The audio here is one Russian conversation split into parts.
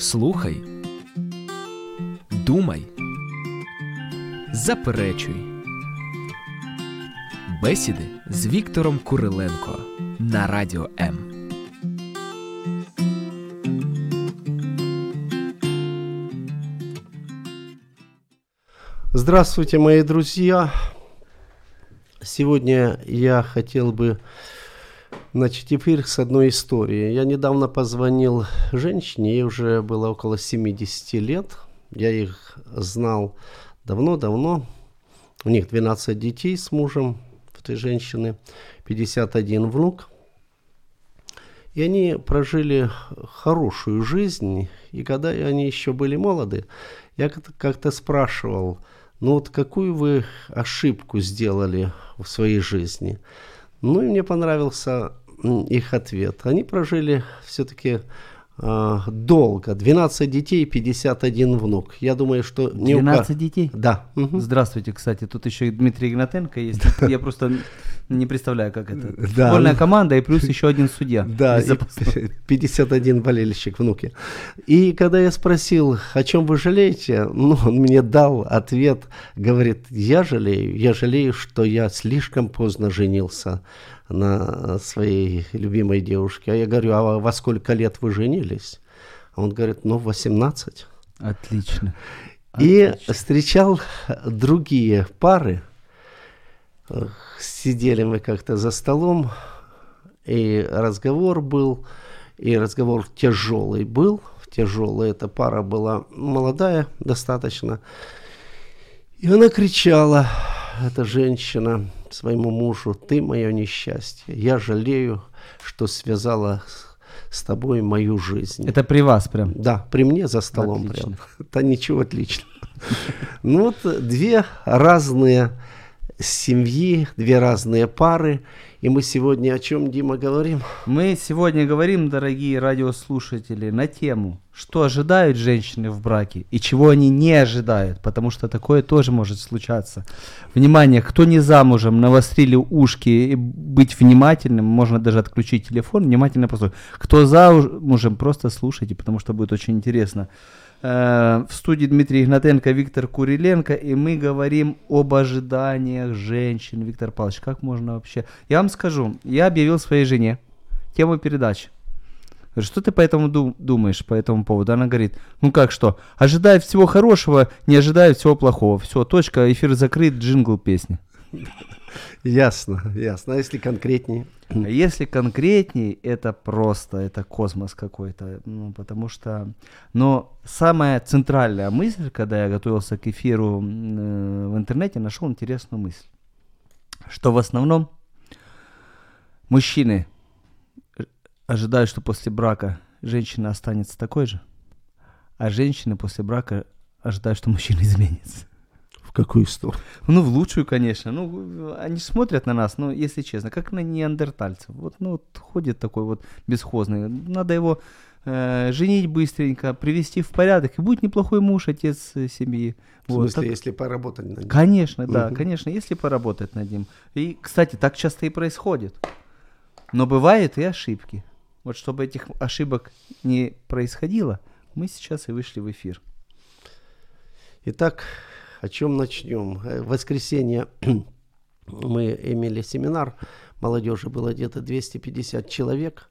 Слухай, думай, заперечуй. Бесіди з Віктором Куриленко на радіо М. Здравствуйте, мои друзья. Сегодня я хотел бы начать эфир с одной истории. Я недавно позвонил женщине, ей уже было около 70 лет. Я их знал давно-давно. У них 12 детей с мужем, этой женщины, 51 внук. И они прожили хорошую жизнь. И когда они еще были молоды, я как-то спрашивал, ну вот какую вы ошибку сделали в своей жизни? Ну и мне понравился их ответ. Они прожили все-таки э, долго. 12 детей, 51 внук. Я думаю, что... Не 12 детей? Да. Угу. Здравствуйте, кстати. Тут еще и Дмитрий Игнатенко есть. Я просто не представляю, как это. Да. Футбольная команда и плюс еще один судья. Да, 51 болельщик внуки. И когда я спросил, о чем вы жалеете, ну, он мне дал ответ, говорит, я жалею, я жалею, что я слишком поздно женился на своей любимой девушке. А я говорю, а во сколько лет вы женились? А он говорит, ну, 18. Отлично. И Отлично. встречал другие пары. Сидели мы как-то за столом, и разговор был, и разговор тяжелый был. Тяжелый, эта пара была молодая достаточно. И она кричала, эта женщина, своему мужу, ты мое несчастье, я жалею, что связала с тобой мою жизнь. Это при вас прям? Да, при мне за столом отлично. прям. Да ничего, отлично. Ну вот две разные семьи, две разные пары. И мы сегодня о чем, Дима, говорим? Мы сегодня говорим, дорогие радиослушатели, на тему, что ожидают женщины в браке и чего они не ожидают, потому что такое тоже может случаться. Внимание, кто не замужем, навострили ушки и быть внимательным, можно даже отключить телефон, внимательно послушать. Кто замужем, просто слушайте, потому что будет очень интересно. Э, в студии Дмитрий Игнатенко, Виктор Куриленко, и мы говорим об ожиданиях женщин. Виктор Павлович, как можно вообще... Я вам скажу, я объявил своей жене тему передачи. Говорю, что ты по этому думаешь, по этому поводу? Она говорит, ну как что, ожидает всего хорошего, не ожидает всего плохого. Все, точка, эфир закрыт, джингл песни. Ясно, ясно. А если конкретнее? А если конкретнее, это просто, это космос какой-то. Ну, потому что... Но самая центральная мысль, когда я готовился к эфиру э, в интернете, нашел интересную мысль. Что в основном мужчины ожидают, что после брака женщина останется такой же, а женщины после брака ожидают, что мужчина изменится. В какую сторону? Ну, в лучшую, конечно. Ну, они смотрят на нас, ну, если честно, как на неандертальцев. Вот, ну, вот ходит такой вот бесхозный. Надо его э, женить быстренько, привести в порядок, и будет неплохой муж, отец э, семьи. В вот, смысле, так... если поработать над ним? Конечно, да, угу. конечно, если поработать над ним. И, кстати, так часто и происходит. Но бывают и ошибки. Вот чтобы этих ошибок не происходило, мы сейчас и вышли в эфир. Итак, о чем начнем? Э, в воскресенье мы имели семинар, молодежи было где-то 250 человек.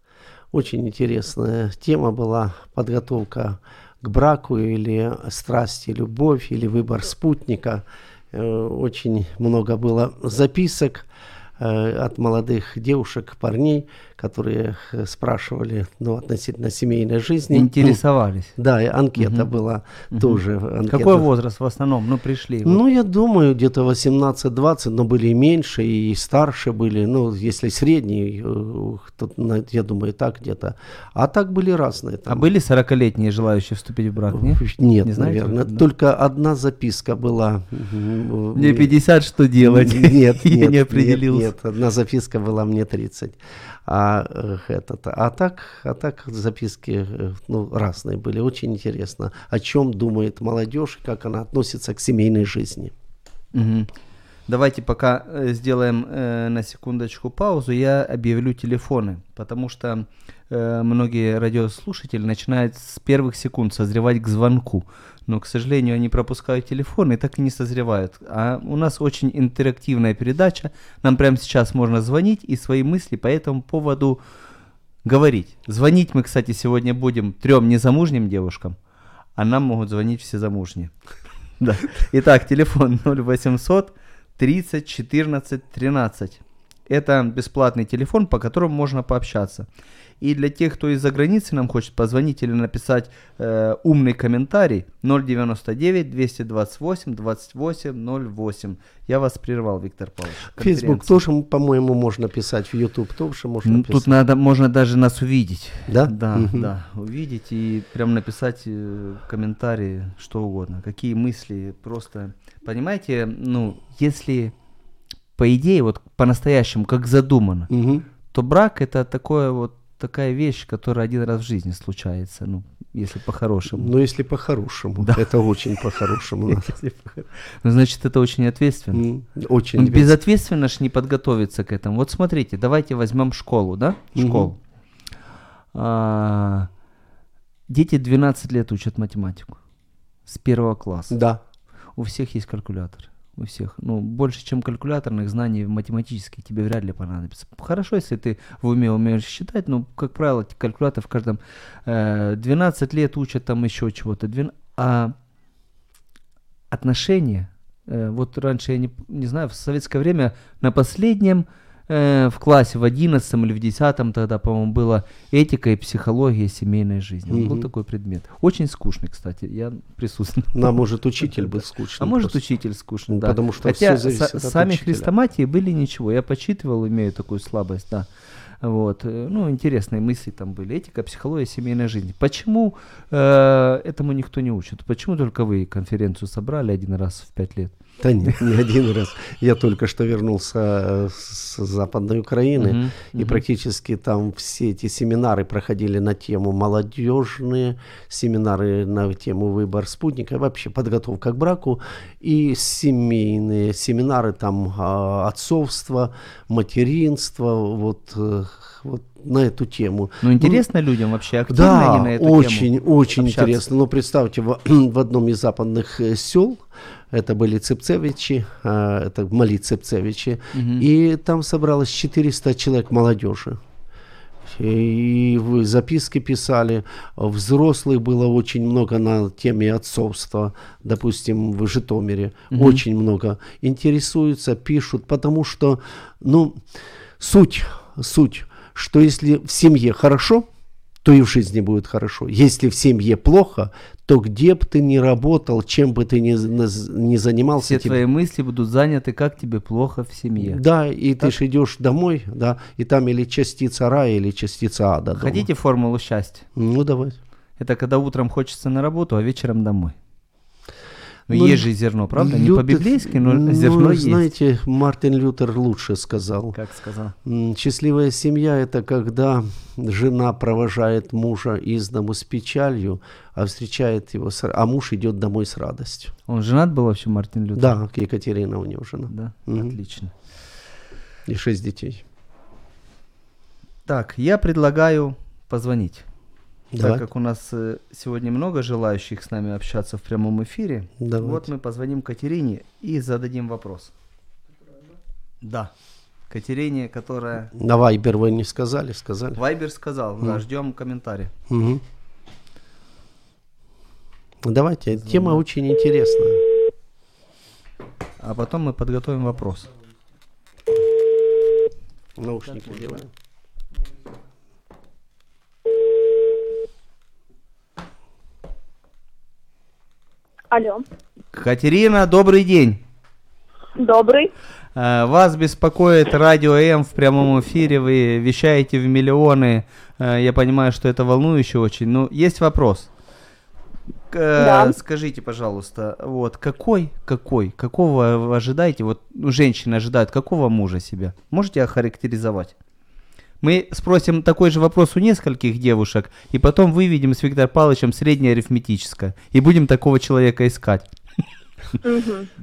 Очень интересная тема была подготовка к браку или страсти, любовь или выбор спутника. Э, очень много было записок от молодых девушек, парней, которые э, спрашивали ну, относительно семейной жизни. Интересовались. Да, и анкета угу. была угу. тоже. Анкета. Какой возраст в основном? Ну, пришли. Ну, вот. я думаю, где-то 18-20, но были и меньше, и старше были. Ну, если средний, э, то, я думаю, так где-то. А так были разные. Там. А были 40-летние желающие вступить в брак? Нет, нет не знаете, наверное. Да. Только одна записка была. Мне 50, что делать? Нет, нет, я не определился. Нет, нет, одна записка была мне 30. А, э, этот, а, так, а так записки э, ну, разные были. Очень интересно, о чем думает молодежь, как она относится к семейной жизни. Угу. Давайте пока э, сделаем э, на секундочку паузу. Я объявлю телефоны, потому что э, многие радиослушатели начинают с первых секунд созревать к звонку. Но, к сожалению, они пропускают телефон и так и не созревают. А у нас очень интерактивная передача. Нам прямо сейчас можно звонить и свои мысли по этому поводу говорить. Звонить мы, кстати, сегодня будем трем незамужним девушкам, а нам могут звонить все замужние. Да. Итак, телефон 0800 30 14 13. Это бесплатный телефон, по которому можно пообщаться. И для тех, кто из-за границы нам хочет позвонить или написать э, умный комментарий 099 228 28 08. Я вас прервал, Виктор Павлович. Фейсбук тоже, по-моему, можно писать, в YouTube тоже можно Ну, писать. Тут надо, можно даже нас увидеть. Да? Да, Мгм. да, увидеть и прям написать э, комментарии, что угодно, какие мысли, просто, понимаете, ну, если по идее, вот по-настоящему, как задумано, Мгм. то брак это такое вот такая вещь, которая один раз в жизни случается, ну, если по-хорошему. Ну, если по-хорошему. Да. Это очень по-хорошему Ну, значит, это очень ответственно. Очень. Ну, без- безответственно ж не подготовиться к этому. Вот смотрите, давайте возьмем школу, да? Школу. А, дети 12 лет учат математику. С первого класса. Да. У всех есть калькулятор. У всех. Ну, больше, чем калькуляторных знаний математических тебе вряд ли понадобится. Хорошо, если ты в уме умеешь считать, но, как правило, калькулятор в каждом... э, 12 лет учат там еще чего-то. А отношения... э, вот раньше, я не, не знаю, в советское время на последнем э, в классе, в 11 или в 10 тогда, по-моему, была этика и психология семейной жизни. Вот Был такой предмет. Очень скучный, кстати. Я присутствовал. Нам, может, учитель был скучный. А может учитель скучный, Ну, да. потому что Хотя всё зависит от сами учителя. хрестоматии были ничего. Я почитывал, имею такую слабость, да. Вот. э, Ну, интересные мысли там были. Этика, психология, семейная жизнь. Почему э, этому никто не учит? Почему только вы конференцию собрали один раз в пять лет? Да нет, не один раз. Я только что вернулся э, с Западной Украины, Мгм, и практически там все эти семинары проходили на тему молодежные, семинары на тему выбор спутника, вообще подготовка к браку, и семейные семинары там а, отцовство, материнство, вот, э, вот на эту тему. Ну, интересно людям вообще активно Да, они на эту очень, тему очень общаться? интересно. Но представьте, в, в одном из западных э, сел, это были Цепцевичи, э, это Мали Цепцевичи, Мгм. и там собралось 400 человек молодежи. И в записки писали, взрослых было очень много на теме отцовства, допустим, в Житомире, Мгм. очень много. Интересуются, пишут, потому что, ну, суть, суть, что если в семье хорошо, то и в жизни будет хорошо. Если в семье плохо, то где бы ты ни работал, чем бы ты ни, ни занимался, Все тебе- твои мысли будут заняты, как тебе плохо в семье. да, и ты ж идешь домой, да, и там или частица рая, или частица ада. дома. Хотите формулу счастья? Ну, давай. Это когда утром хочется на работу, а вечером домой. Ну, Ну, есть же зерно, правда? Не Лютер- по-библейски, но ну, зерно есть. знаете, Мартин Лютер лучше сказал. Как сказал. Счастливая семья – это когда жена провожает мужа из дому с печалью, а встречает его, с а муж идет домой с радостью. Он женат был вообще, Мартин Лютер? Да, Екатерина у него жена. Да, Мгм. отлично. И шесть детей. Так, я предлагаю позвонить. Давай. Так как у нас э, сегодня много желающих с нами общаться в прямом эфире, Давайте. вот мы позвоним Катерине и зададим вопрос. Да. Катерине, которая... На Вайбер вы не сказали? Сказали. Вайбер сказал, да, ждем комментарий. Мгм. Давайте, тема очень интересная. А потом мы подготовим вопрос. Наушники делаем. Алло, Катерина, добрый день. добрый. Э, Вас беспокоит радио М в прямом эфире, вы вещаете в миллионы. Э, Я понимаю, что это волнующе очень. Но есть вопрос. Э, Да. Скажите, пожалуйста, вот какой, какой, какого вы ожидаете, вот ну, женщины ожидают, какого мужа себя? Можете охарактеризовать? Мы спросим такой же вопрос у нескольких девушек, и потом выведем с Виктором Павловичем среднее арифметическое, и будем такого человека искать.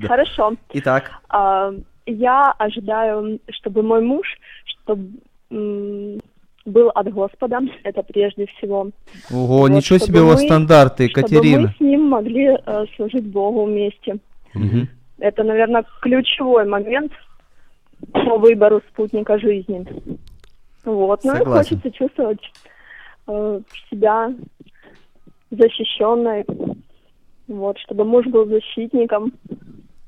Хорошо. Итак, А, я ожидаю, чтобы мой муж, чтобы был от Господа, это прежде всего. Ого, Вот, ничего чтобы себе у вас мы- стандарты, Чтобы Екатерина. мы с ним могли э, служить Богу вместе. Это, наверное, ключевой момент по выбору спутника жизни. Вот. Ну Согласен. хочется чувствовать э, себя защищенной. Вот, чтобы муж был защитником,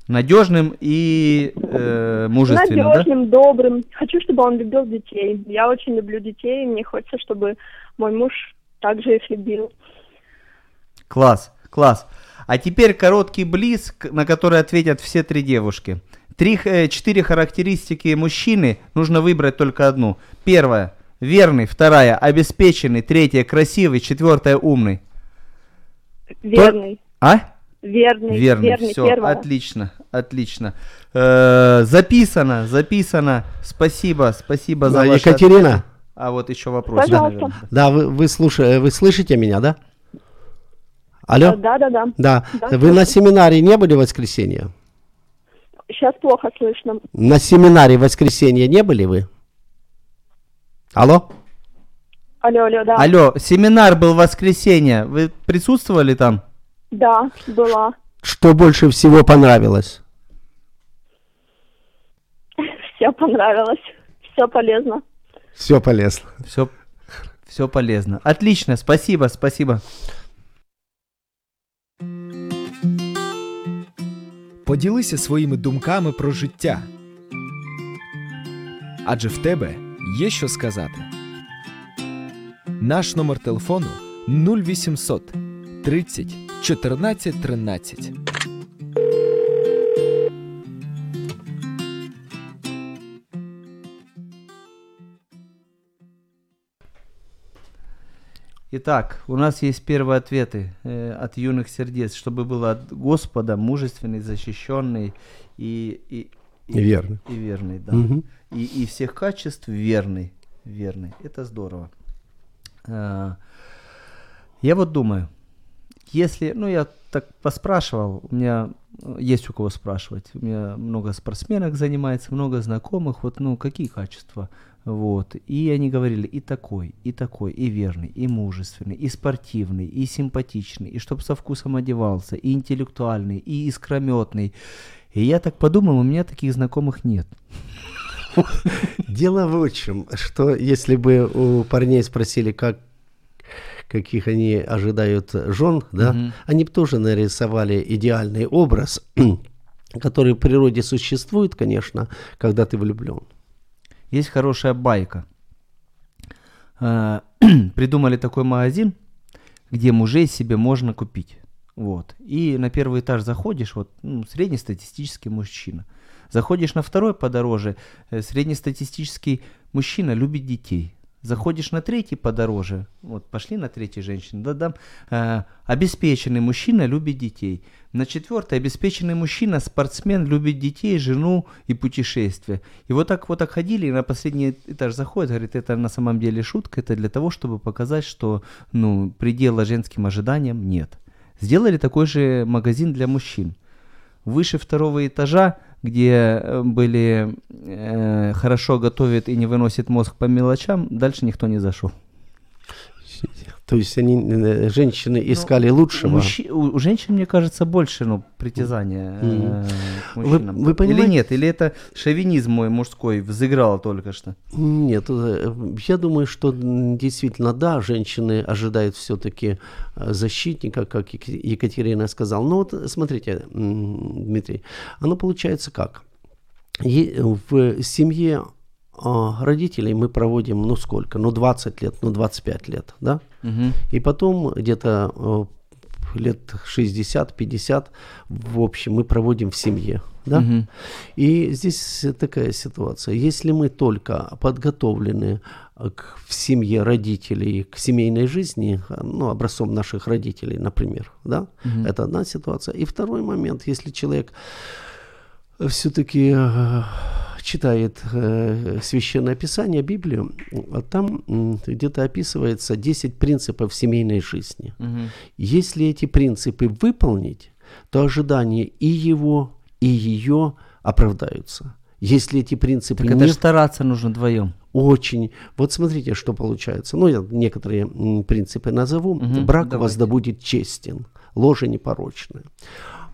Надежным и э, мужественным, да? надежным, добрым. Хочу, чтобы он любил детей. Я очень люблю детей, и мне хочется, чтобы мой муж также их любил. Класс, класс. А теперь короткий близ, на который ответят все три девушки. Три, э, четыре характеристики мужчины, нужно выбрать только одну. Первая – верный, вторая – обеспеченный, третья – красивый, четвертая – умный. Верный. А? Верный. Верный, верный все, первое. отлично, отлично. Э, записано, записано. Спасибо, спасибо за Да, ваше... Екатерина, А вот еще вопрос. Пожалуйста. наверное. да, вы, вы, слуша- вы слышите меня, да? Алло? Э, Да, да, да. Да. Да, Вы на слышу. семинаре не были в воскресенье? Сейчас плохо слышно. На семинаре в воскресенье не были вы? Алло? Алло, алло, да. Алло, семинар был в воскресенье. Вы присутствовали там? Да, была. Что больше всего понравилось? Все понравилось. Все полезно. Все полезно. Все, все полезно. Отлично, спасибо, спасибо. Поділися своїми думками про життя. Адже в тебе є що сказати. Наш номер телефону 0800 30 14 13. Итак, у нас есть первые ответы э, от юных сердец, чтобы было от Господа мужественный, защищенный и, и, И верный. И верный, да. Мгм. И, и всех качеств верный, верный. Это здорово. А, я вот думаю, если, ну я так поспрашивал, у меня э, есть у кого спрашивать, у меня много спортсменок занимается, много знакомых, вот, ну, какие качества, вот, и они говорили и такой, и такой, и верный, и мужественный, и спортивный, и симпатичный, и чтоб со вкусом одевался, и интеллектуальный, и искрометный, и я так подумал, у меня таких знакомых нет. Дело в чем, что если бы у парней спросили, как каких они ожидают жен, да, Мгм. они бы тоже нарисовали идеальный образ, который в природе существует, конечно, когда ты влюблен. Есть хорошая байка. Э, Придумали такой магазин, где мужей себе можно купить. Вот. И на первый этаж заходишь, вот ну, среднестатистический мужчина. Заходишь на второй подороже, э, среднестатистический мужчина любит детей. Заходишь на третий подороже, вот пошли на третий женщин, да, дам, э, обеспеченный мужчина любит детей. На четвертый обеспеченный мужчина, спортсмен, любит детей, жену и путешествия. И вот так вот так ходили, и на последний этаж заходит, говорит, это на самом деле шутка, это для того, чтобы показать, что ну, предела женским ожиданиям нет. Сделали такой же магазин для мужчин. Выше второго этажа, где э, были э, хорошо готовят и не выносит мозг по мелочам, дальше никто не зашел. То есть они, э, женщины Ну, искали У, лучшего. мужчи- у- у женщин, мне кажется, больше ну, притязания э, к Вы- вы понимаете- Или нет? Или это шовинизм мой мужской взыграл только что? Нет, э, я думаю, что действительно, да, женщины ожидают все-таки защитника, как Ек- Екатерина сказала. Но вот смотрите, Дмитрий, оно получается как? Е- В семье а, родителей мы проводим, ну сколько, ну 20 лет, ну 25 лет, да? Мгм. И потом где-то э, лет 60-50, в общем, мы проводим в семье, да? Мгм. И здесь такая ситуация. Если мы только подготовлены э, к, в семье родителей, к семейной жизни, э, ну, образцом наших родителей, например, да, это одна ситуация. И второй момент, если человек все-таки читает э, священное писание, Библию, а там где-то описывается 10 принципов семейной жизни. Мгм. Если эти принципы выполнить, то ожидания и его, и ее оправдаются. Если эти принципы Так это не стараться нужно вдвоем. очень. Вот смотрите, что получается. Ну, я некоторые принципы назову. Мгм, Брак у вас давайте. да будет честен, ложе непорочное.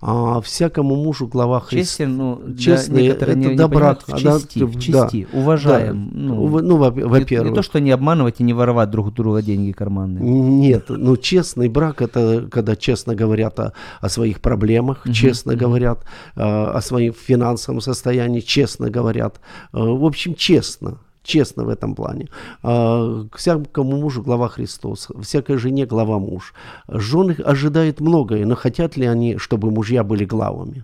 А всякому мужу глава Христа. Честен, ну, для Честный, не, это не добра- понимают, в да, чести, да, в чести, уважаем. Да. Ну, ну, во- не- во-первых. Не, то, что не обманывать и не воровать друг у друга деньги карманные. Нет, ну честный брак это когда честно говорят о, о своих проблемах, честно говорят э, о своем финансовом состоянии, честно говорят. Э, в общем, честно. Честно в этом плане. А, всякому мужу глава Христос, всякой жене глава муж. Жены ожидают многое, но хотят ли они, чтобы мужья были главами?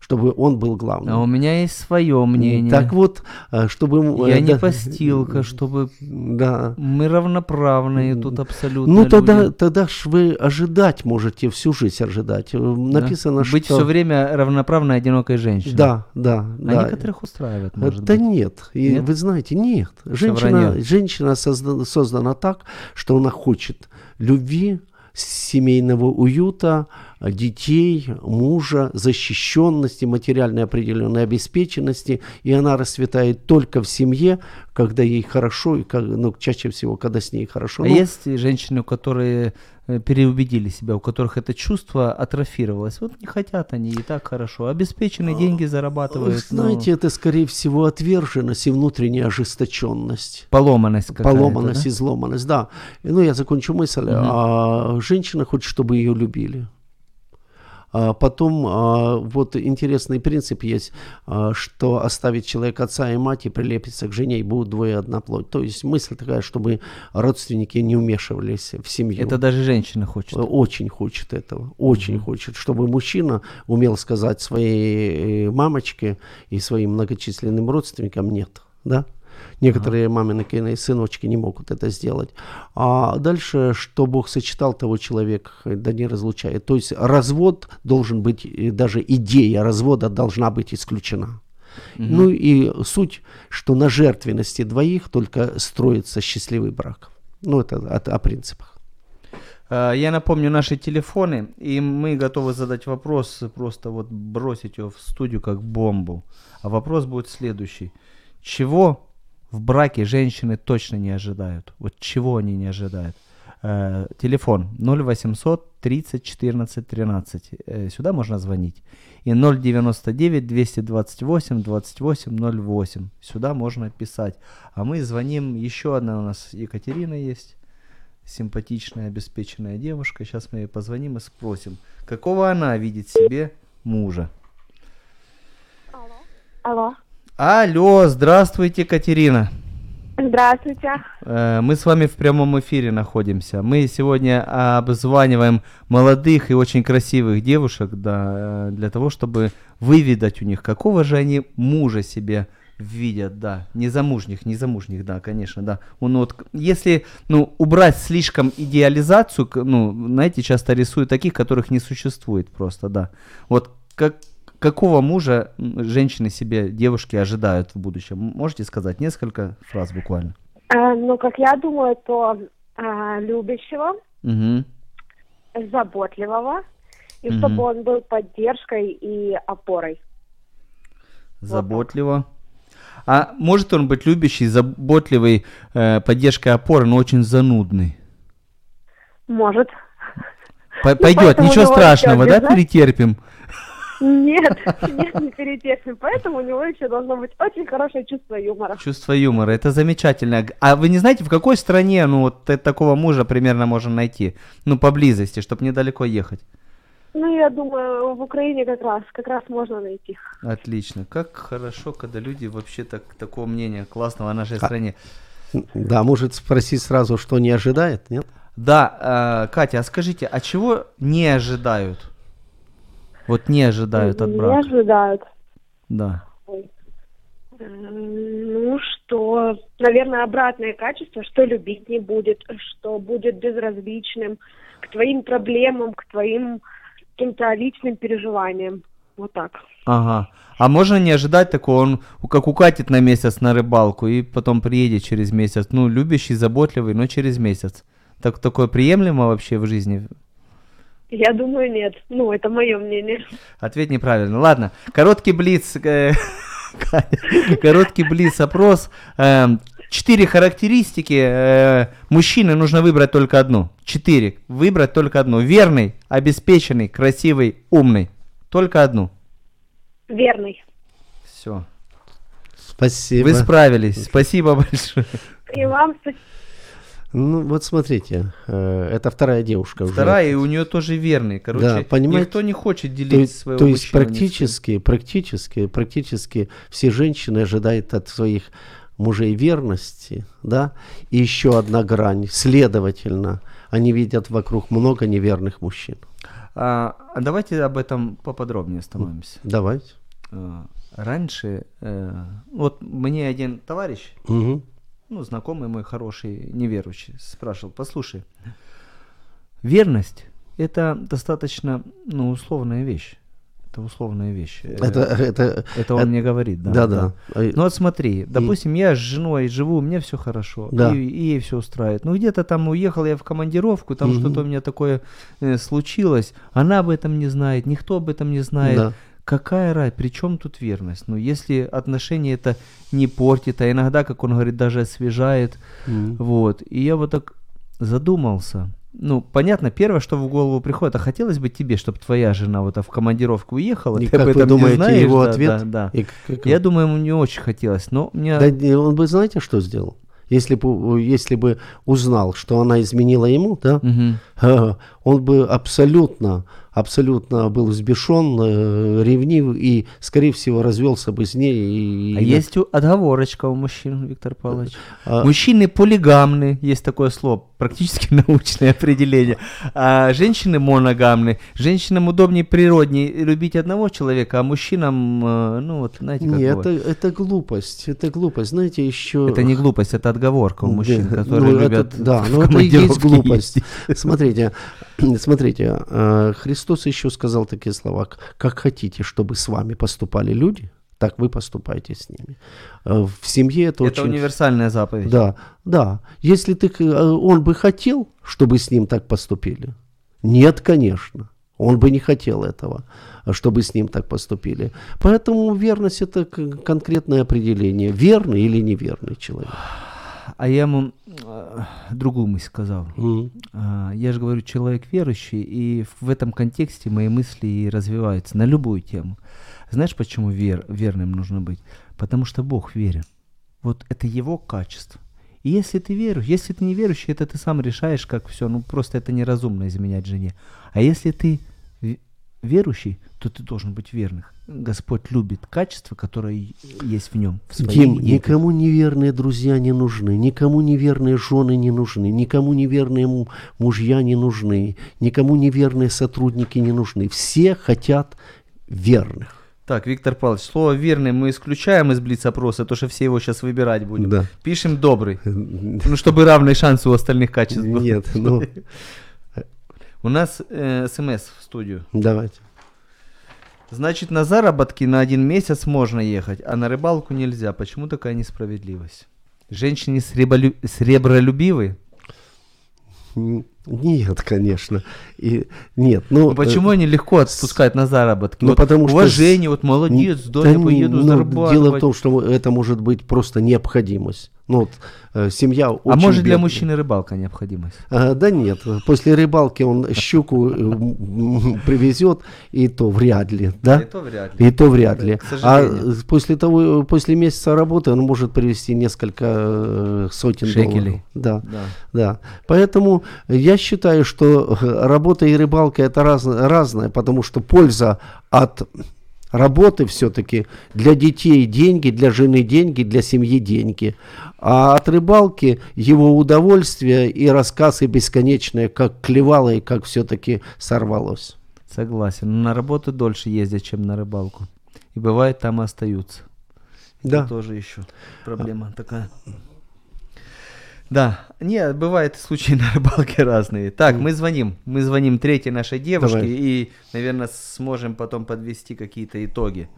Чтобы он был главным? А у меня есть свое мнение. Так вот, э, чтобы... Я э, не да, постилка, чтобы Да. мы равноправные тут абсолютно. Ну тогда, люди. тогда ж вы ожидать можете, всю жизнь ожидать. Э, Да. Написано, что... Быть все время равноправной одинокой женщиной. Да, да, А да. некоторых устраивает, Э, может да быть. нет. И Нет? вы знаете, нет. Женщина, женщина создана, создана так, что она хочет любви, семейного уюта, детей, мужа, защищенности, материальной определенной обеспеченности, и она расцветает только в семье, когда ей хорошо, и как- ну, чаще всего, когда с ней хорошо. А Ну, есть женщины, которые э, переубедили себя, у которых это чувство атрофировалось. Вот не хотят они и так хорошо. Обеспеченные деньги зарабатывают. но Знаете, это, скорее всего, отверженность и внутренняя ожесточенность. поломанность. Поломанность да? и изломанность, да. Ну, я закончу мысль. А, женщина хочет, чтобы ее любили. А потом, а, вот интересный принцип есть, а, что оставить человек отца и мать и прилепиться к жене, и будут двое одна плоть. То есть мысль такая, чтобы родственники не вмешивались в семью. Это даже женщина хочет. Э, Очень хочет этого, очень хочет, чтобы мужчина умел сказать своей э, мамочке и своим многочисленным родственникам нет, да? Некоторые мамины сыночки не могут это сделать. А дальше, что Бог сочетал, того человек э, да не разлучает. То есть развод должен быть, даже идея развода должна быть исключена. Ну и суть, что на жертвенности двоих только строится счастливый брак. Ну это о, о принципах. А, Я напомню наши телефоны, и мы готовы задать вопрос, просто вот бросить его в студию как бомбу. А вопрос будет следующий. Чего в браке женщины точно не ожидают? Вот чего они не ожидают? Э, телефон 0800 30 14 13. Э, сюда можно звонить. И 099 228 28 08. Сюда можно писать. А мы звоним. Еще одна у нас Екатерина есть симпатичная, обеспеченная девушка. Сейчас мы ей позвоним и спросим, какого она видит себе мужа. Алло. Алло, здравствуйте, Катерина. Здравствуйте. Э, Мы с вами в прямом эфире находимся. Мы сегодня обзваниваем молодых и очень красивых девушек, да, э, для того, чтобы выведать у них, какого же они мужа себе видят, да, незамужних, незамужних, да, конечно, да. Ну, вот, если, ну, убрать слишком идеализацию, ну, знаете, часто рисуют таких, которых не существует просто, да. Вот как, какого мужа женщины себе, девушки ожидают в будущем? Можете сказать несколько фраз буквально? Э, ну, как я думаю, то э, любящего, Угу. заботливого, и Мгм. чтобы он был поддержкой и опорой. Заботливо. А может он быть любящий, заботливый, э, поддержкой опоры, но очень занудный? Может. П- Пойдет, поэтому ничего его страшного, да, перетерпим? Нет, нет, не перетерпим. Поэтому у него еще должно быть очень хорошее чувство юмора. Чувство юмора, это замечательно. А вы не знаете, в какой стране, ну, вот такого мужа примерно можно найти? Ну, поблизости, чтобы недалеко ехать. Ну, я думаю, в Украине как раз, как раз можно найти. Отлично. Как хорошо, когда люди вообще так, такого мнения классного о нашей А- стране. Да, может спросить сразу, что не ожидает, нет? Да, э, Катя, а скажите, а чего не ожидают? Вот не ожидают от Не брака. ожидают. Да. Ну что, наверное, обратное качество, что любить не будет, что будет безразличным к твоим проблемам, к твоим каким-то личным переживаниям. Вот так. Ага. А можно не ожидать такого, он как укатит на месяц на рыбалку и потом приедет через месяц. Ну, любящий, заботливый, но через месяц. Так такое приемлемо вообще в жизни? Я думаю, нет. Ну, это мое мнение. Ответ неправильно. Ладно, короткий блиц. э, Короткий блиц-опрос. Эм, Четыре характеристики э, мужчины нужно выбрать только одну. Четыре. Выбрать только одну. Верный, обеспеченный, красивый, умный. Только одну. Верный. Все. Спасибо. Вы справились. Спасибо большое. И вам спасибо. Ну, вот смотрите, э, это вторая девушка уже. Вторая, и у нее тоже верный. Короче, Да, понимаете, никто не хочет То, делить есть- своего то есть практически, практически, практически все женщины ожидают от своих мужей верности, да, и еще одна грань. Следовательно, они видят вокруг много неверных мужчин. А, а давайте об этом поподробнее остановимся. Давайте. А, раньше, э, вот мне один товарищ, Мгм. Ну, знакомый мой хороший, неверующий, спрашивал, послушай, верность – это достаточно, ну, условная вещь. Это условная вещь. Это, это, это он это- мне говорит, да. да, да. Э, Ну вот смотри, допустим, я с женой живу, меня все хорошо, Да. и, и ей все устраивает. Ну где-то там уехал я в командировку, там Мгм. что-то у меня такое э, случилось, она об этом не знает, никто об этом не знает. Да. Какая разница, при чем тут верность? Ну если отношения это не портит, а иногда, как он говорит, даже освежает, Мгм. вот. И я вот так задумался. Ну, понятно, первое, что в голову приходит, а хотелось бы тебе, чтобы твоя жена вот в командировку уехала, И ты как об вы этом думаете, не знаешь, его да, ответ? да, да. И как- Я думаю, ему не очень хотелось, но мне... Да он бы, знаете, что сделал? Если бы, если бы узнал, что она изменила ему, да. Ага. Он бы абсолютно, абсолютно был взбешен, э, ревнив и, скорее всего, развелся бы с ней. И, А есть у- отговорочка у мужчин, Виктор Павлович. А- Мужчины полигамны, есть такое слово, практически научное определение. А женщины моногамны. Женщинам удобнее, природнее любить одного человека, а мужчинам, э, ну вот, знаете, как Нет, это, это глупость, это глупость. Знаете, еще... Это не глупость, это отговорка у мужчин, Да, которые ну, это- любят да, в но это и есть глупость. Смотрите, смотрите, э, Христос еще сказал такие слова, как хотите, чтобы с вами поступали люди, так вы поступайте с ними. Э, В семье это, Это очень... универсальная заповедь. Да, да. Если ты, э, он бы хотел, чтобы с ним так поступили? Нет, конечно. Он бы не хотел этого, чтобы с ним так поступили. Поэтому верность это конкретное определение. Верный или неверный человек. А я ему э, другую мысль сказал. Мгм. А, Я же говорю, человек верующий, и в этом контексте мои мысли и развиваются на любую тему. Знаешь, почему вер, верным нужно быть? Потому что Бог верен. Вот это его качество. И если ты веруешь, если ты не верующий, это ты сам решаешь, как все. Ну, просто это неразумно изменять жене. А если ты верующий, то ты должен быть верных. Господь любит качество, которое есть в нем. В Дим, детях. никому неверные друзья не нужны, никому неверные жены не нужны, никому неверные му- мужья не нужны, никому неверные сотрудники не нужны. Все хотят верных. Так, Виктор Павлович, слово «верный» мы исключаем из блиц-опроса, то, что все его сейчас выбирать будем. Да. Пишем «добрый», ну, чтобы равные шансы у остальных качеств был. Нет, ну, У нас э, смс в студию. давайте. Значит, на заработки на один месяц можно ехать, а на рыбалку нельзя. Почему такая несправедливость? Женщины среболю... сребролюбивы? Нет, конечно. И, нет, ну... Ну, почему э, они легко отпускают на заработки? ну, вот потому что уважение, вот молодец, да, я поеду ну, зарабатывать. Дело в том, что это может быть просто необходимость. Ну, вот, э, семья а очень может для бедная. мужчины рыбалка необходимость? А, да нет, после рыбалки он щуку э, привезет, и то вряд ли, да? И то вряд ли. И то вряд ли. к А сожалению. э, после того, после месяца работы он может привезти несколько э, сотен Шекелей. долларов. Да, Да. Поэтому я считаю, что э, работа и рыбалка это разное, потому что польза от работы все-таки для детей деньги, для жены деньги, для семьи деньги. А от рыбалки его удовольствие и рассказы бесконечные, как клевало и как все-таки сорвалось. Согласен. На работу дольше ездят, чем на рыбалку. И бывает там и остаются. Да. Это тоже еще проблема такая. Да, не, бывают случаи на рыбалке разные. Так, мы звоним. Мы звоним третьей нашей девушке Давай. и, наверное, сможем потом подвести какие-то итоги.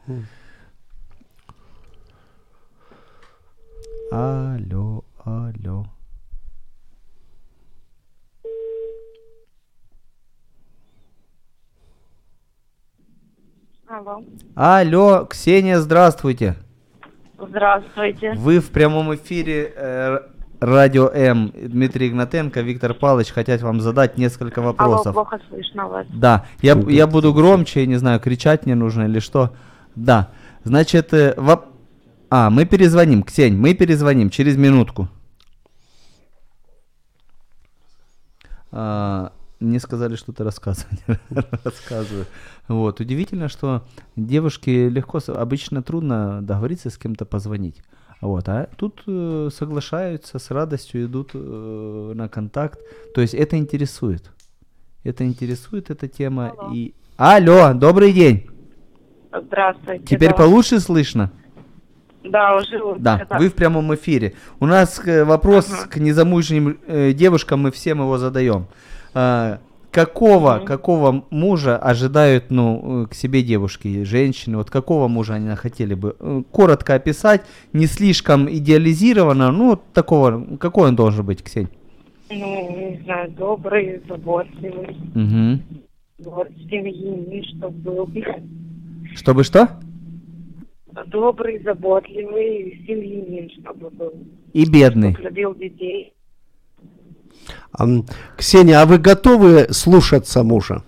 Алло, алло. Алло. Алло, Ксения, здравствуйте. Здравствуйте. Вы в прямом эфире э, Радио М. Дмитрий Игнатенко, Виктор Павлович хотят вам задать несколько Алло, вопросов. плохо слышно вас. Да, я, я буду громче, не знаю, кричать мне нужно или что. Да, значит, э, воп- а, мы перезвоним, Ксень, мы перезвоним через минутку. А, мне сказали что-то рассказывать. Рассказываю. Вот. Удивительно, что девушке легко, обычно трудно договориться с кем-то позвонить. Вот. А тут э, соглашаются, с радостью идут э, на контакт. То есть это интересует. Это интересует эта тема. Алло. И... Алло, добрый день. Здравствуйте. Теперь да. получше слышно? Да, уже лучше, Да, вы в прямом эфире. У нас э, вопрос Ага. к незамужним э, девушкам, мы всем его задаем. А, какого, Мгм. какого мужа ожидают, ну, э, к себе девушки, женщины? Вот какого мужа они хотели бы? Э, Коротко описать, не слишком идеализированно, ну, такого, какой он должен быть, Ксень? Ну, не знаю, добрый, заботливый. Мгм. Вот, семьянин, чтобы был. Чтобы что? Добрый, заботливый, семьянин, чтобы был. И бедный. Чтоб любил детей. Ксения, а вы готовы слушаться мужа?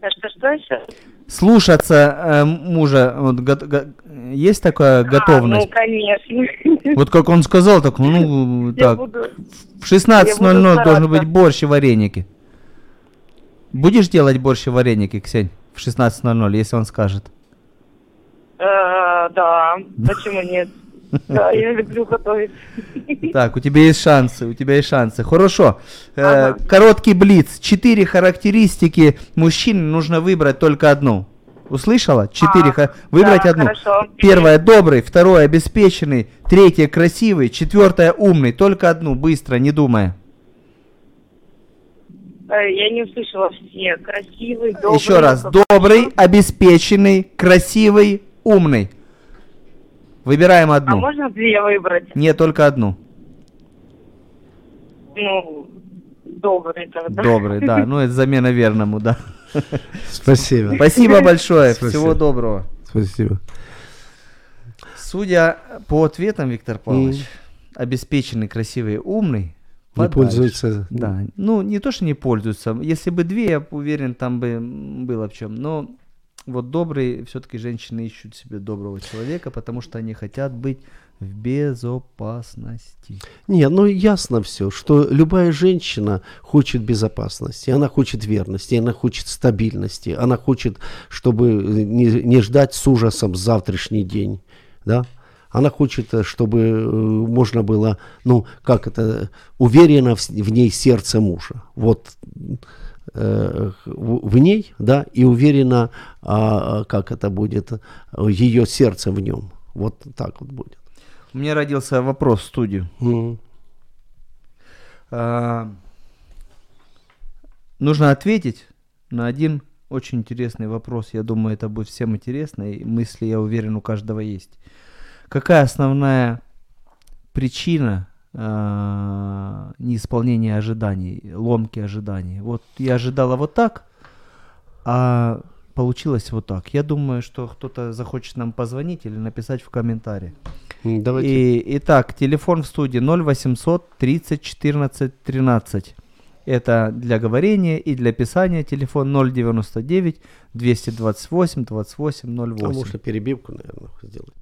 Что, что еще? Слушаться э, мужа, вот, го- го- есть такая готовность? А, ну, конечно. Вот как он сказал, так, ну, Я так, буду... в 16.00 я буду должен стараться. быть борщ и вареники. Будешь делать борщ и вареники, Ксень, в 16.00, если он скажет? э, да, почему нет? Да, я люблю готовить. Так, у тебя есть шансы, у тебя есть шансы. Хорошо. Э, Ага. Короткий блиц. Четыре характеристики мужчины нужно выбрать только одну. Услышала? Четыре. А, Выбрать да, одну. хорошо. Первое добрый, второе обеспеченный, третье красивый, четвертое умный. Только одну, быстро, не думая. Э, Я не услышала все. Красивый, добрый. Еще раз. Добрый, обеспеченный, красивый, умный. Выбираем А одну. можно две выбрать? Не, только одну. Ну, добрый тогда. Добрый, да. Ну, это замена верному, да. Спасибо. Спасибо большое. Спасибо. Всего доброго. Спасибо. Судя по ответам, Виктор Павлович, обеспеченный, красивый, умный, Не подальше. пользуется. Да, ну не то, что не пользуются. Если бы две, я уверен, там бы было в чем. Но вот добрые, все-таки женщины ищут себе доброго человека, потому что они хотят быть в безопасности. Не, ну ясно все, что любая женщина хочет безопасности, она хочет верности, она хочет стабильности, она хочет, чтобы э, не, не ждать с ужасом завтрашний день, да? Она хочет, э, чтобы э, можно было, ну, как это, уверенно в, в ней сердце мужа. Вот в, в ней, да, и уверенно, а, как это будет, ее сердце в нем. Вот так вот будет. У меня родился вопрос в студию. М. А, нужно ответить на один очень интересный вопрос. Я думаю, это будет всем интересно, и мысли, я уверен, у каждого есть. Какая основная причина а, неисполнения ожиданий, ломки ожиданий? Вот я ожидала вот так, а получилось вот так. Я думаю, что кто-то захочет нам позвонить или написать в комментариях. М, Давайте. И, итак, телефон в студии 0800 30 14 13. Это для говорения и для писания. Телефон 099 228 28 А 08. можно перебивку, наверное, сделать.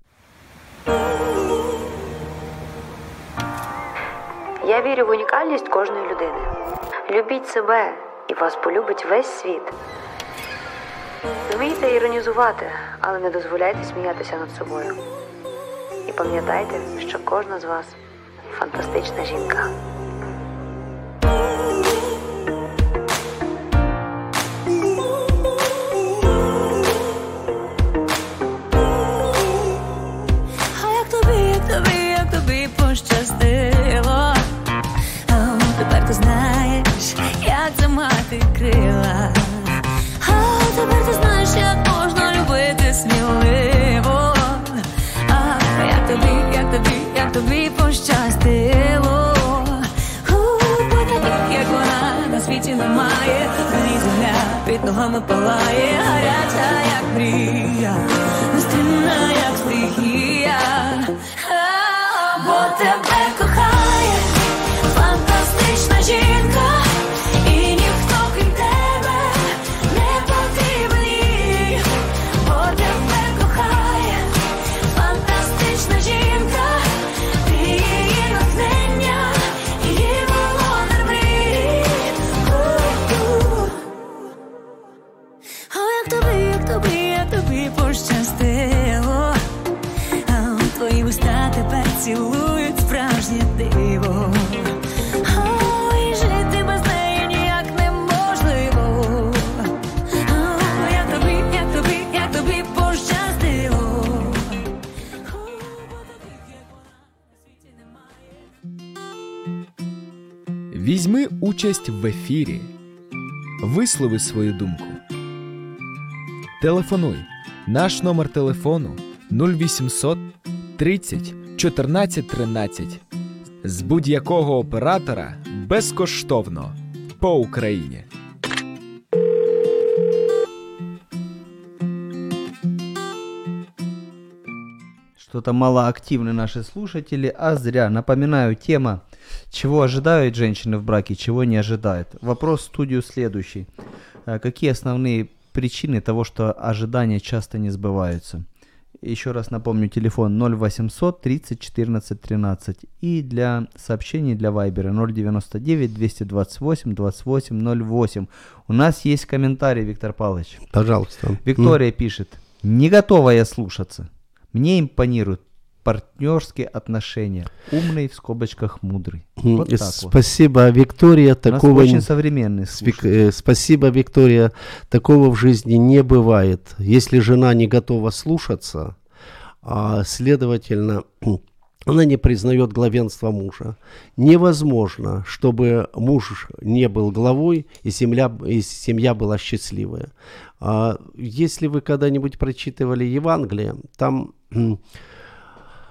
Я вірю в унікальність кожної людини. Любіть себе, і вас полюбить весь світ. Вмійте іронізувати, але не дозволяйте сміятися над собою. І пам'ятайте, що кожна з вас фантастична жінка. Палає, гаряча, як мрія, нестримна, як стихія, бо тебе кохає фантастична жінка, Участь в ефірі. Вислови свою думку. Телефонуй. Наш номер телефону 0800 30 14 13. З будь-якого оператора безкоштовно по Україні. Что-то малоактивны наши слушатели, а зря. Напоминаю, тема «Чего ожидают женщины в браке, чего не ожидают». Вопрос в студию следующий. А Какие основные причины того, что ожидания часто не сбываются? Еще раз напомню, телефон 0800 30 14 13. И для сообщений для Вайбера 099 228 28 08. У нас есть комментарий, Виктор Павлович. Пожалуйста. Виктория пишет, не готова я слушаться. Мне импонируют партнерские отношения. Умный в скобочках мудрый. М, Вот так вот. Спасибо, Виктория. У нас Такого очень современный слушатель. э, Спасибо, Виктория. Такого в жизни не бывает. Если жена не готова слушаться, а, следовательно, она не признает главенство мужа. Невозможно, чтобы муж не был главой и семья, и семья была счастливая. А, если вы когда-нибудь прочитывали Евангелие, там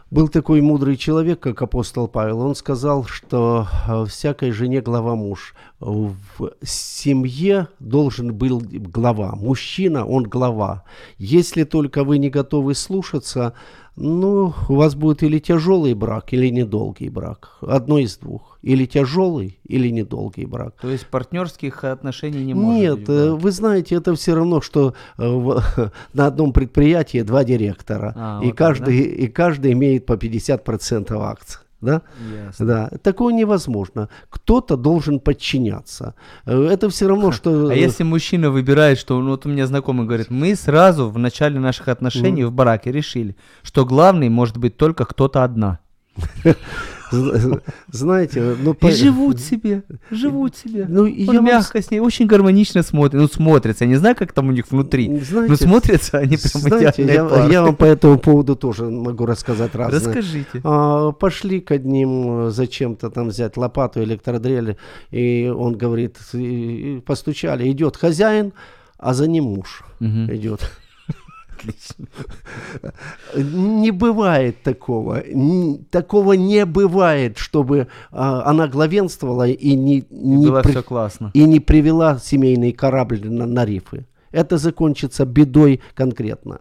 был такой мудрый человек, как апостол Павел. Он сказал, что э, всякой жене глава муж. В семье должен был глава. Мужчина, он глава. Если только вы не готовы слушаться, ну, у вас будет или тяжелый брак, или недолгий брак. Одно из двух. Или тяжелый, или недолгий брак. То есть партнерских отношений не может Нет, быть. в э, вы знаете, это все равно, что э, в- на одном предприятии два директора, А, и, вот так, каждый, и каждый имеет по 50% акций. Да? Ясно. Да, такого невозможно. Кто-то должен подчиняться. Э, Это все равно, что... А если мужчина выбирает, что ну, вот у меня знакомый говорит, мы сразу в начале наших отношений в браке решили, что главный может быть только кто-то одна. Знаете, ну... И живут себе, живут себе. Ну, и Он мягко с ней, очень гармонично смотрит. Ну, смотрится. Я не знаю, как там у них внутри. Знаете, Но смотрятся они прям Знаете, я, я вам по этому поводу тоже могу рассказать разное. Расскажите. А, пошли к одним э, зачем-то там взять лопату, электродрели, и он говорит, постучали, идет хозяин, а за ним муж Мгм. идет. Не бывает такого. Такого не бывает, чтобы а, она главенствовала и не, И не при- все классно. и не привела семейный корабль на, на рифы. Это закончится бедой конкретно.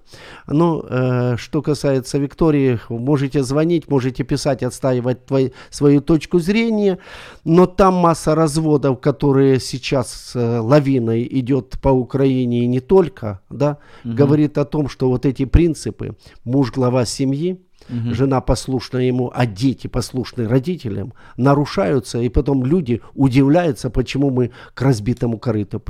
Но э, что касается Виктории, можете звонить, можете писать, отстаивать твой- свою точку зрения, но там масса разводов, которые сейчас э, лавиной идет по Украине и не только, да, говорит о том, что вот эти принципы, муж глава семьи, жена послушна ему, а дети послушны родителям, нарушаются, и потом люди удивляются, почему мы к разбитому корыту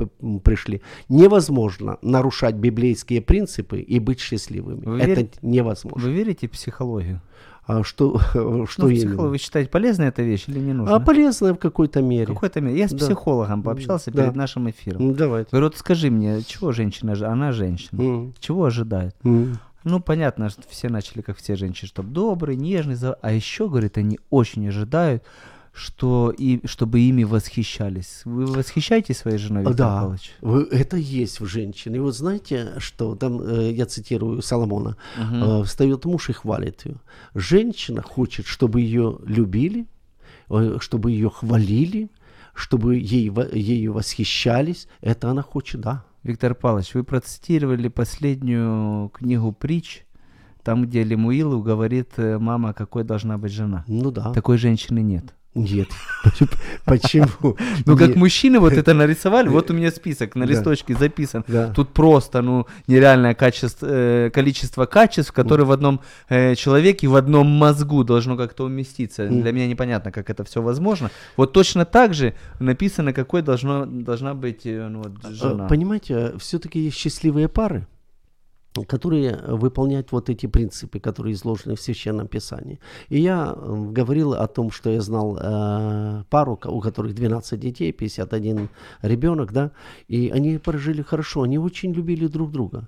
пришли. Невозможно нарушать библейские принципы и быть счастливыми. Вы Это верите- невозможно. Вы верите в психологию? А что, что ну, психологию вы считаете, полезная эта вещь или не нужна? А полезно в какой-то мере. В какой-то мере. Я с Да. психологом пообщался Да. перед нашим эфиром. М, Давайте. Говорю, вот скажи мне, чего женщина, она женщина, М, чего ожидает? м. Ну, понятно, что все начали, как все женщины, чтобы добрый, нежный, за- а еще, говорит, они очень ожидают, что и, чтобы ими восхищались. Вы восхищаетесь своей женой, Виктор Да, Павлович? вы- это есть в женщине. И вот знаете, что там, э, я цитирую Соломона, э, встает муж и хвалит ее. Женщина хочет, чтобы ее любили, э, чтобы ее хвалили, чтобы ей, ею восхищались. Это она хочет, да. Виктор Павлович, вы процитировали последнюю книгу притч, там, где Лемуилу говорит э, мама, какой должна быть жена. Ну да. Такой женщины нет. Нет. Почему? Ну, как мужчины вот это нарисовали, вот у меня список на листочке записан. Тут просто, ну, нереальное э, количество качеств, которые в одном э, человеке, в одном мозгу должно как-то уместиться. Для меня непонятно, как это все возможно. Вот точно так же написано, какой должна быть э, ну, А, жена. Понимаете, все-таки есть счастливые пары, которые выполняют вот эти принципы, которые изложены в Священном Писании. И я э, говорил о том, что я знал э, пару, у которых 12 детей, 51 ребенок, да, и они прожили хорошо, они очень любили друг друга.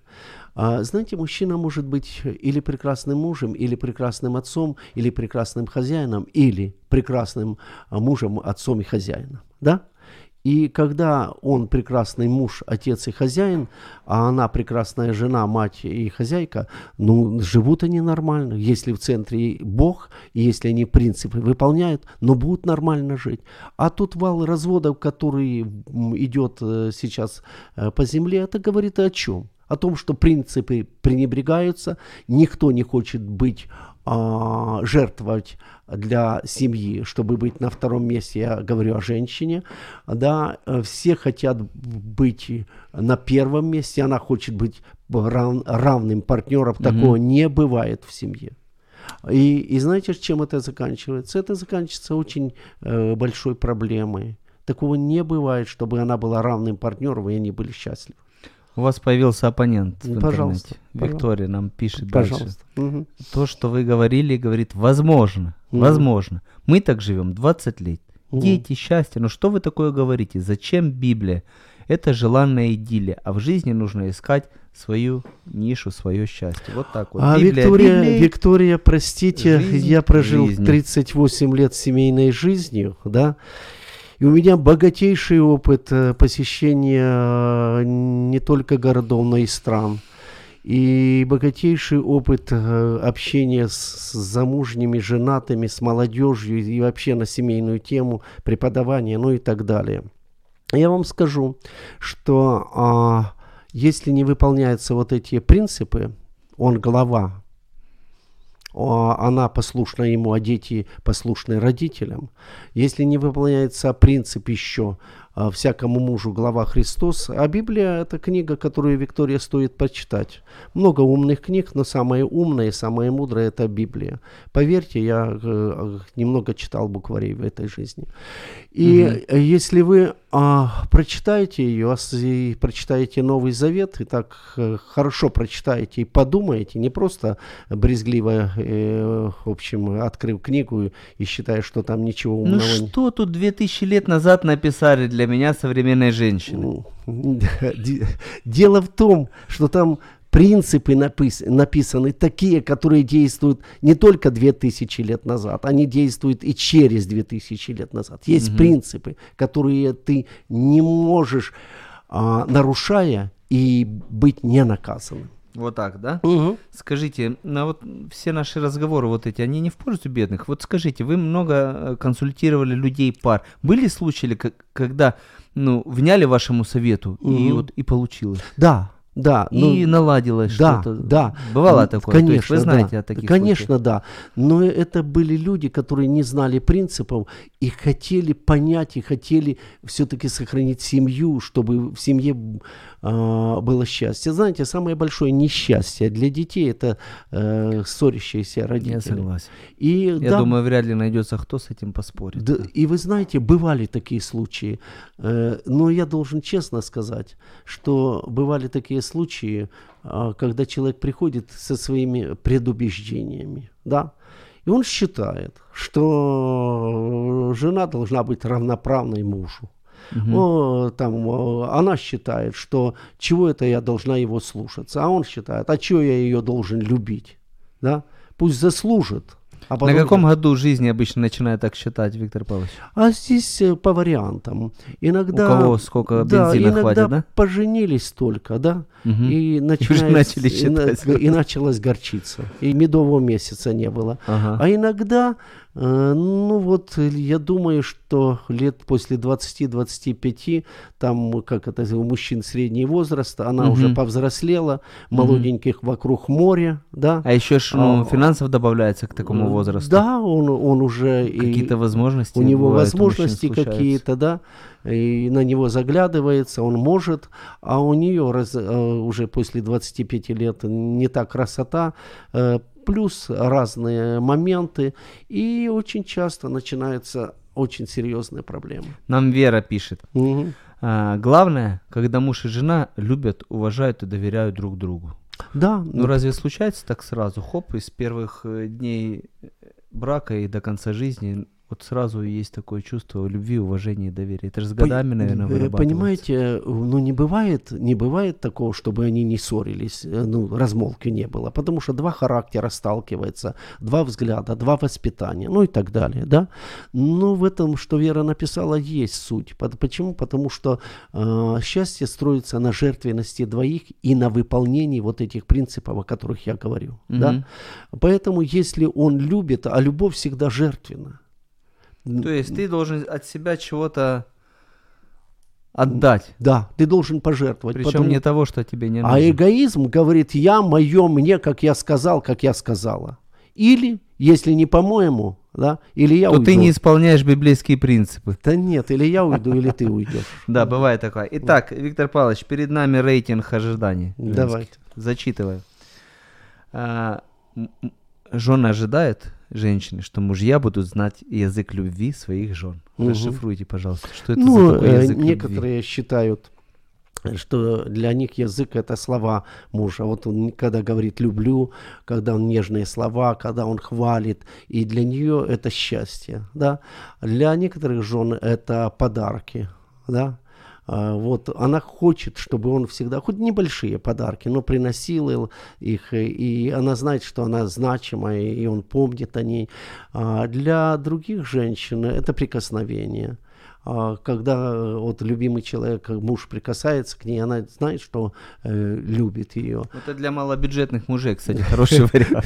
А, знаете, мужчина может быть или прекрасным мужем, или прекрасным отцом, или прекрасным хозяином, или прекрасным а, мужем, отцом и хозяином, да? И когда он прекрасный муж, отец и хозяин, а она прекрасная жена, мать и хозяйка, ну, живут они нормально. Если в центре Бог, если они принципы выполняют, но будут нормально жить. А тут вал разводов, который идет э, сейчас э, по земле, это говорит о чем? О том, что принципы пренебрегаются, никто не хочет быть а, жертвовать для семьи, чтобы быть на втором месте, я говорю о женщине, да, э, все хотят быть на первом месте, она хочет быть рав- равным партнером, такого не бывает в семье. И, и знаете, чем это заканчивается? Это заканчивается очень э, большой проблемой. Такого не бывает, чтобы она была равным партнером, и они были счастливы. У вас появился оппонент в Пожалуйста, интернете. Виктория нам пишет дальше. Пожалуйста. Мгм. То, что вы говорили, говорит, возможно, Мгм. возможно. Мы так живем 20 лет. Мгм. Дети, счастье. Ну что вы такое говорите? Зачем Библия? Это желанная идиллия, а в жизни нужно искать свою нишу, свое счастье. Вот так вот. А Библия, Виктория, Библия. Виктория, простите, Жизнь я прожил жизнью. 38 лет семейной жизнью, да, и у меня богатейший опыт э, посещения э, не только городов, но и стран. И богатейший опыт э, общения с, замужними, женатыми, с молодежью и вообще на семейную тему, преподавания, ну и так далее. Я вам скажу, что а, если не выполняются вот эти принципы, он глава, она послушна ему, а дети послушны родителям. Если не выполняется принцип еще а, всякому мужу глава Христос, а Библия это книга, которую Виктория стоит почитать. Много умных книг, но самая умная и самая мудрая это Библия. Поверьте, я э, немного читал букварей в этой жизни. И э, если вы а, прочитаете ее, ос- и прочитаете Новый Завет, и так э, хорошо прочитаете и подумаете, не просто брезгливо, э, в общем, открыв книгу и считая, что там ничего Ну умного нет. что тут 2000 лет назад написали для меня современной женщины? Ну, де- Дело в том, что там принципы напис- написаны такие, которые действуют не только 2000 лет назад, они действуют и через 2000 лет назад. Есть принципы, которые ты не можешь, а, нарушая, и быть не наказанным. Вот так, да? Скажите, ну вот все наши разговоры вот эти, они не в пользу бедных. Вот скажите, вы много э, консультировали людей пар. Были случаи, когда ну, вняли вашему совету и Мгм. вот и получилось? Да, да. ну, и наладилось Да, что-то? да. Бывало М, такое? То есть Конечно, вы знаете да. о таких Конечно, случаях? да. Но это были люди, которые не знали принципов и хотели понять, и хотели все-таки сохранить семью, чтобы в семье было счастье. Знаете, самое большое несчастье для детей это э, ссорящиеся родители. Я согласен. И Я да, думаю, вряд ли найдется кто с этим поспорит. да, и вы знаете, бывали такие случаи, э, но я должен честно сказать, что бывали такие случаи, а, когда человек приходит со своими предубеждениями, да, и он считает, что жена должна быть равноправной мужу. О, там, о, она считает, что чего это я должна его слушаться, а он считает, а чего я ее должен любить, да? Пусть заслужит. А На потом каком я- году жизни обычно начинают так считать, Виктор Павлович? а здесь э, по вариантам. Иногда, У кого сколько да, бензина иногда хватит, да? поженились только, да, Мгм. и, начали и, на- считать. и началась горчица, и медового месяца не было. Ага. А иногда Ну вот, э, я думаю, что лет после 20-25, там, как это, у мужчин средний возраст, она уже Мгм. повзрослела, молоденьких вокруг моря, да. А еще ж, ну, А, финансов добавляется к такому Э, возрасту. Да, он, он уже... Какие-то возможности у него возможности какие-то, да, и на него заглядывается, он может, а у нее раз- э, уже после 25 лет не та красота, э, плюс разные моменты, и очень часто начинаются очень серьезные проблемы. Нам Вера пишет. Мгм. А, главное, когда муж и жена любят, уважают и доверяют друг другу. Да, Ну разве случается так сразу, хоп, из первых э, дней брака и до конца жизни, вот сразу есть такое чувство любви, уважения и доверия. Это же с годами, наверное, э, вырабатывается. Понимаете, ну не бывает, не бывает такого, чтобы они не ссорились, э, ну размолвки не было, потому что два характера сталкиваются, два взгляда, два воспитания, ну и так далее, да. Но в этом, что Вера написала, есть суть. Почему? Потому что э, счастье строится на жертвенности двоих и на выполнении вот этих принципов, о которых я говорю, да. Мгм. Поэтому, если он любит, а любовь всегда жертвенна. То есть ты должен от себя чего-то отдать. Да, ты должен пожертвовать. Причем потому- не того, что тебе не нужно. А эгоизм говорит, я, мое, мне, как я сказал, как я сказала. Или, если не по-моему, да, или я то уйду. ты не исполняешь библейские принципы. Да нет, или я уйду, или ты уйдешь. Да, бывает такое. Итак, Виктор Павлович, перед нами рейтинг ожиданий. Давайте. Зачитываю. А, жены ожидают, женщины, что мужья будут знать язык любви своих жен. Расшифруйте, пожалуйста, что это Ну, за такой э, язык любви? некоторые считают, что для них язык это слова мужа. Вот он когда говорит люблю, когда он нежные слова, когда он хвалит, и для нее это счастье, да. Для некоторых жен это подарки, да. А, Вот она хочет, чтобы он всегда, хоть небольшие подарки, но приносил ил- их, и она знает, что она значимая, и он помнит о ней. А Для других женщин это прикосновение. А, Когда э, вот любимый человек, э, муж прикасается к ней, она знает, что э, любит ее. Это для малобюджетных мужей, кстати, хороший вариант.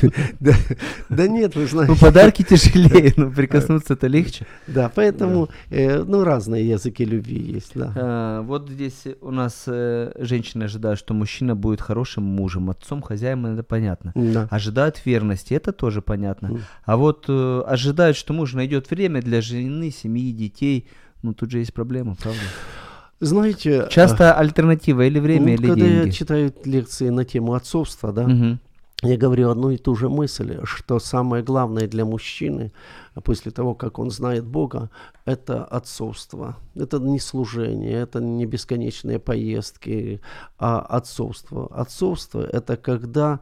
Да, нет, вы Ну, знаете. подарки тяжелее, но прикоснуться это легче. Да, поэтому, ну, разные языки любви есть, да. А, Вот здесь у нас женщины ожидают, что мужчина будет хорошим мужем, отцом, хозяином, это понятно. Да. Ожидают верности, это тоже понятно. А вот ожидают, что муж найдет время для жены, семьи, детей. Ну, тут же есть проблема, правда? Знаете, Часто альтернатива или время, ну, или когда я деньги. читаю лекции на тему отцовства, да, Мгм. я говорю одну и ту же мысль, что самое главное для мужчины, после того, как он знает Бога, это отцовство. Это не служение, это не бесконечные поездки, а отцовство. Отцовство – это когда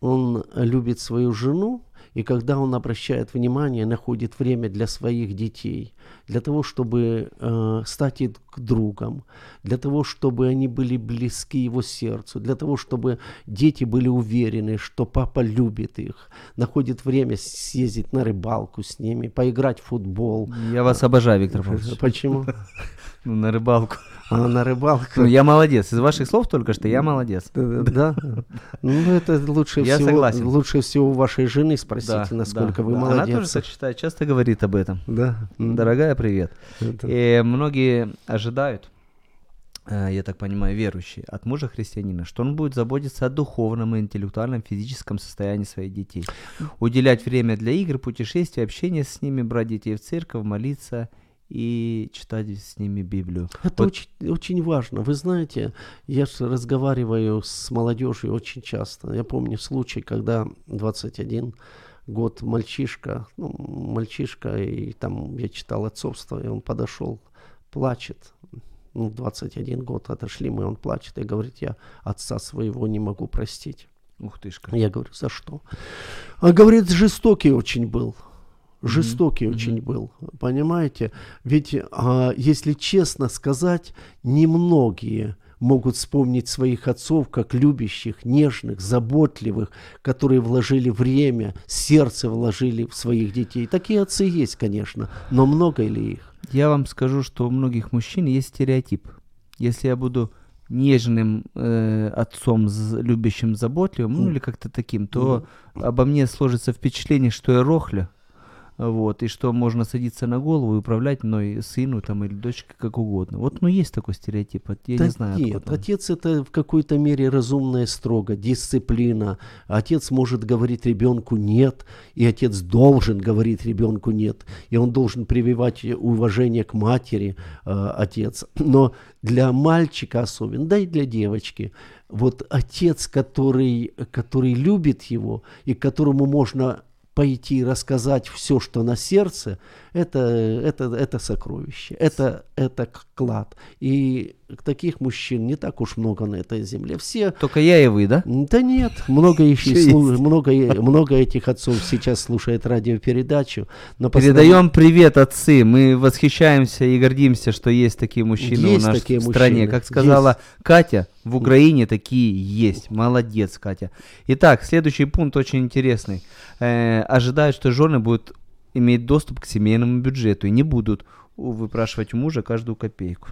он любит свою жену, и когда он обращает внимание, находит время для своих детей, для того, чтобы э, стать их другом, для того, чтобы они были близки его сердцу, для того, чтобы дети были уверены, что папа любит их, находит время съездить на рыбалку с ними, поиграть в футбол. Я вас обожаю, Виктор Павлович. Почему? Ну, на рыбалку. А на рыбалку. Ну, я молодец. Из ваших слов только что я молодец. Да. Ну, это лучше Я всего, согласен. лучше всего у вашей жены спросите, Да, насколько да, вы да. молодец. Она тоже так считает, часто говорит об этом. Да. Дорогая, привет. это- И многие ожидают, э, я так понимаю, верующие, от мужа христианина, что он будет заботиться о духовном и интеллектуальном физическом состоянии своих детей. Уделять время для игр, путешествий, общения с ними, брать детей в церковь, молиться и читать с ними Библию. Это Вот очень, очень важно. Вы знаете, я же разговариваю с молодежью очень часто. Я помню случай, когда 21 год мальчишка, ну, мальчишка, и там я читал отцовство, и он подошел, плачет. Ну, 21 год отошли мы, он плачет и говорит, я отца своего не могу простить. Ух ты ж как. Я говорю, за что? А говорит, жестокий очень был. Жестокий очень был, понимаете? Ведь, а, если честно сказать, немногие могут вспомнить своих отцов как любящих, нежных, заботливых, которые вложили время, сердце вложили в своих детей. Такие отцы есть, конечно, но много ли их? Я вам скажу, что у многих мужчин есть стереотип. Если я буду нежным э, отцом, любящим, заботливым, ну или как-то таким, то обо мне сложится впечатление, что я рохля, вот, и что можно садиться на голову и управлять мной сыну там или дочке как угодно. Вот, ну, есть такой стереотип, я Да не знаю. нет, отец это в какой-то мере разумная строго, дисциплина. Отец может говорить ребенку нет, и отец должен говорить ребенку нет, и он должен прививать уважение к матери, э, отец. Но для мальчика особенно, да и для девочки, вот отец, который, который любит его и которому можно пойти рассказать все, что на сердце, это, это, это сокровище, это, это клад. И таких мужчин не так уж много на этой земле. Все Только я и вы, да? да нет, много, их Ещё слу- есть. много, много этих отцов сейчас слушает радиопередачу. Но Передаем привет, отцы. Мы восхищаемся и гордимся, что есть такие мужчины Есть у нас такие в стране. мужчины, Как сказала есть. Катя, в Украине такие есть. Молодец, Катя. Итак, следующий пункт очень интересный. Э, ожидают, что жены будут иметь доступ к семейному бюджету и не будут выпрашивать у мужа каждую копейку.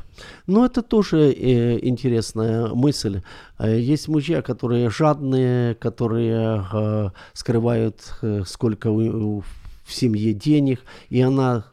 Ну, это тоже э, интересная мысль. Э, есть мужья, которые жадные, которые э, скрывают, э, сколько у, у- в семье денег, и она,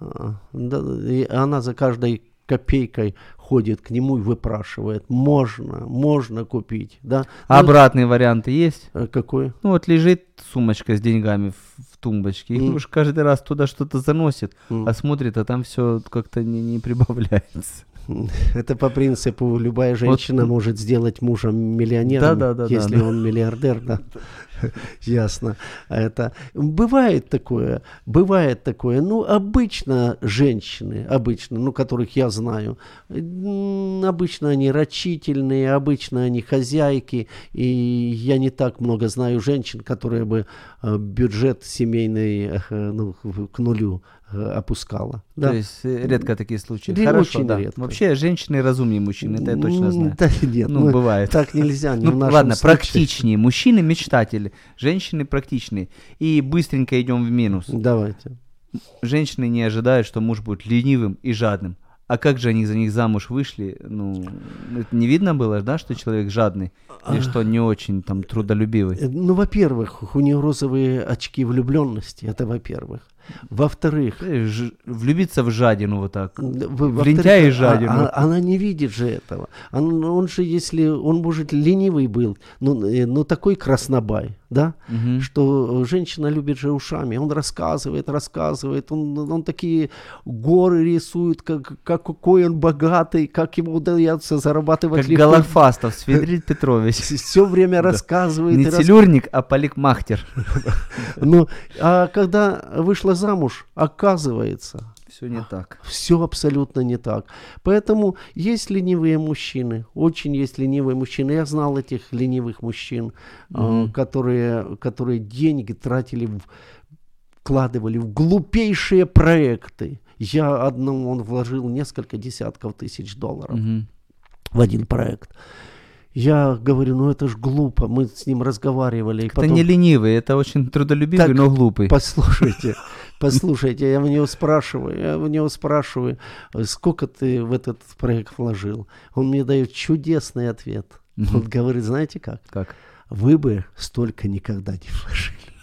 э, да, и она за каждой копейкой ходит к нему и выпрашивает. Можно, можно купить, да? А Ну, обратные варианты есть? э, какой? Ну вот лежит сумочка с деньгами в, в тумбочке, и Мгм. муж каждый раз туда что-то заносит, М. а смотрит, а там все как-то не, не прибавляется. Это по принципу любая женщина может сделать мужа миллионером, Да-да-да-да, если да. он миллиардер, да. Ясно. Это бывает такое, бывает такое. Ну, обычно женщины, обычно, ну, которых я знаю, обычно они рачительные, обычно они хозяйки, и я не так много знаю женщин, которые бы э, бюджет семейный э, ну, к нулю э, опускала. Да. То есть редко такие случаи. Да, Хорошо, очень да. редко. Вообще женщины разумнее мужчин, это я точно знаю. Да нет, Ну, бывает. Так нельзя, не Ну ладно, случае. практичнее. Мужчины мечтатели, женщины практичные. И быстренько идем в минус. Давайте. Женщины не ожидают, что муж будет ленивым и жадным. А как же они за них замуж вышли? Ну, это не видно было, да, что человек жадный? Или что не очень там трудолюбивый? Э, Ну, во-первых, у нее розовые очки влюбленности, это во-первых. Во-вторых, Э, Влюбиться в жадину вот так. в- лентяя и а- жадину. а- она не видит же этого. Он, он же, если он, может, ленивый был, ну, э, ну такой краснобай, да, Мгм. что женщина любит же ушами. Он рассказывает, рассказывает, он, он такие горы рисует, как, как, какой он богатый, как ему удается зарабатывать Как легко. Свидрид Петрович. Все время рассказывает. Не рас- целюрник, а поликмахтер. Ну, а когда вышла замуж, оказывается, Все не так. все абсолютно не так. Поэтому есть ленивые мужчины, очень есть ленивые мужчины. Я знал этих ленивых мужчин, а, Мгм. которые, которые деньги тратили, в, вкладывали в глупейшие проекты. Я одному он вложил несколько десятков тысяч долларов Мгм. в один проект. Я говорю, ну это ж глупо. Мы с ним разговаривали. Это потом- не ленивый, это очень трудолюбивый, Так, но глупый. Послушайте, послушайте, я у него спрашиваю, я у него спрашиваю, сколько ты в этот проект вложил? Он мне дает чудесный ответ. Он говорит, знаете как? Как? Вы бы столько никогда не вложили.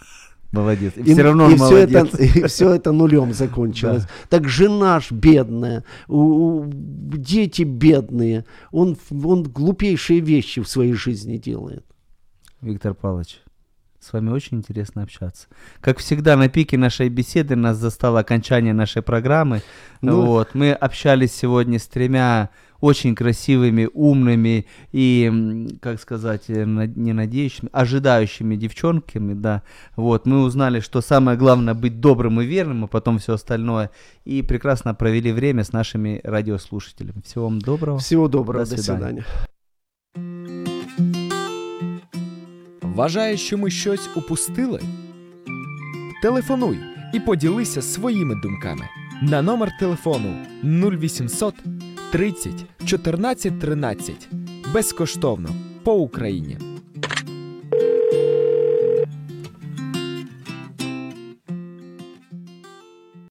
Молодец. И, И, все равно и он все молодец. это, и все это нулем закончилось. Так жена ж бедная, у- у- дети бедные. Он, он глупейшие вещи в своей жизни делает. Виктор Павлович, с вами очень интересно общаться. Как всегда, на пике нашей беседы нас застало окончание нашей программы. Ну. Вот, мы общались сегодня с тремя очень красивыми, умными и, м, как сказать, э, над- не надеющими, ожидающими девчонками, да. Вот, мы узнали, что самое главное быть добрым и верным, а потом все остальное. И прекрасно провели время с нашими радиослушателями. Всего вам доброго. Всего доброго, До до свидания. свидания. Вважаєш, що ми щось упустили? Телефонуй і поділися своїми думками на номер телефону 0800 30 14 13 безкоштовно по Україні.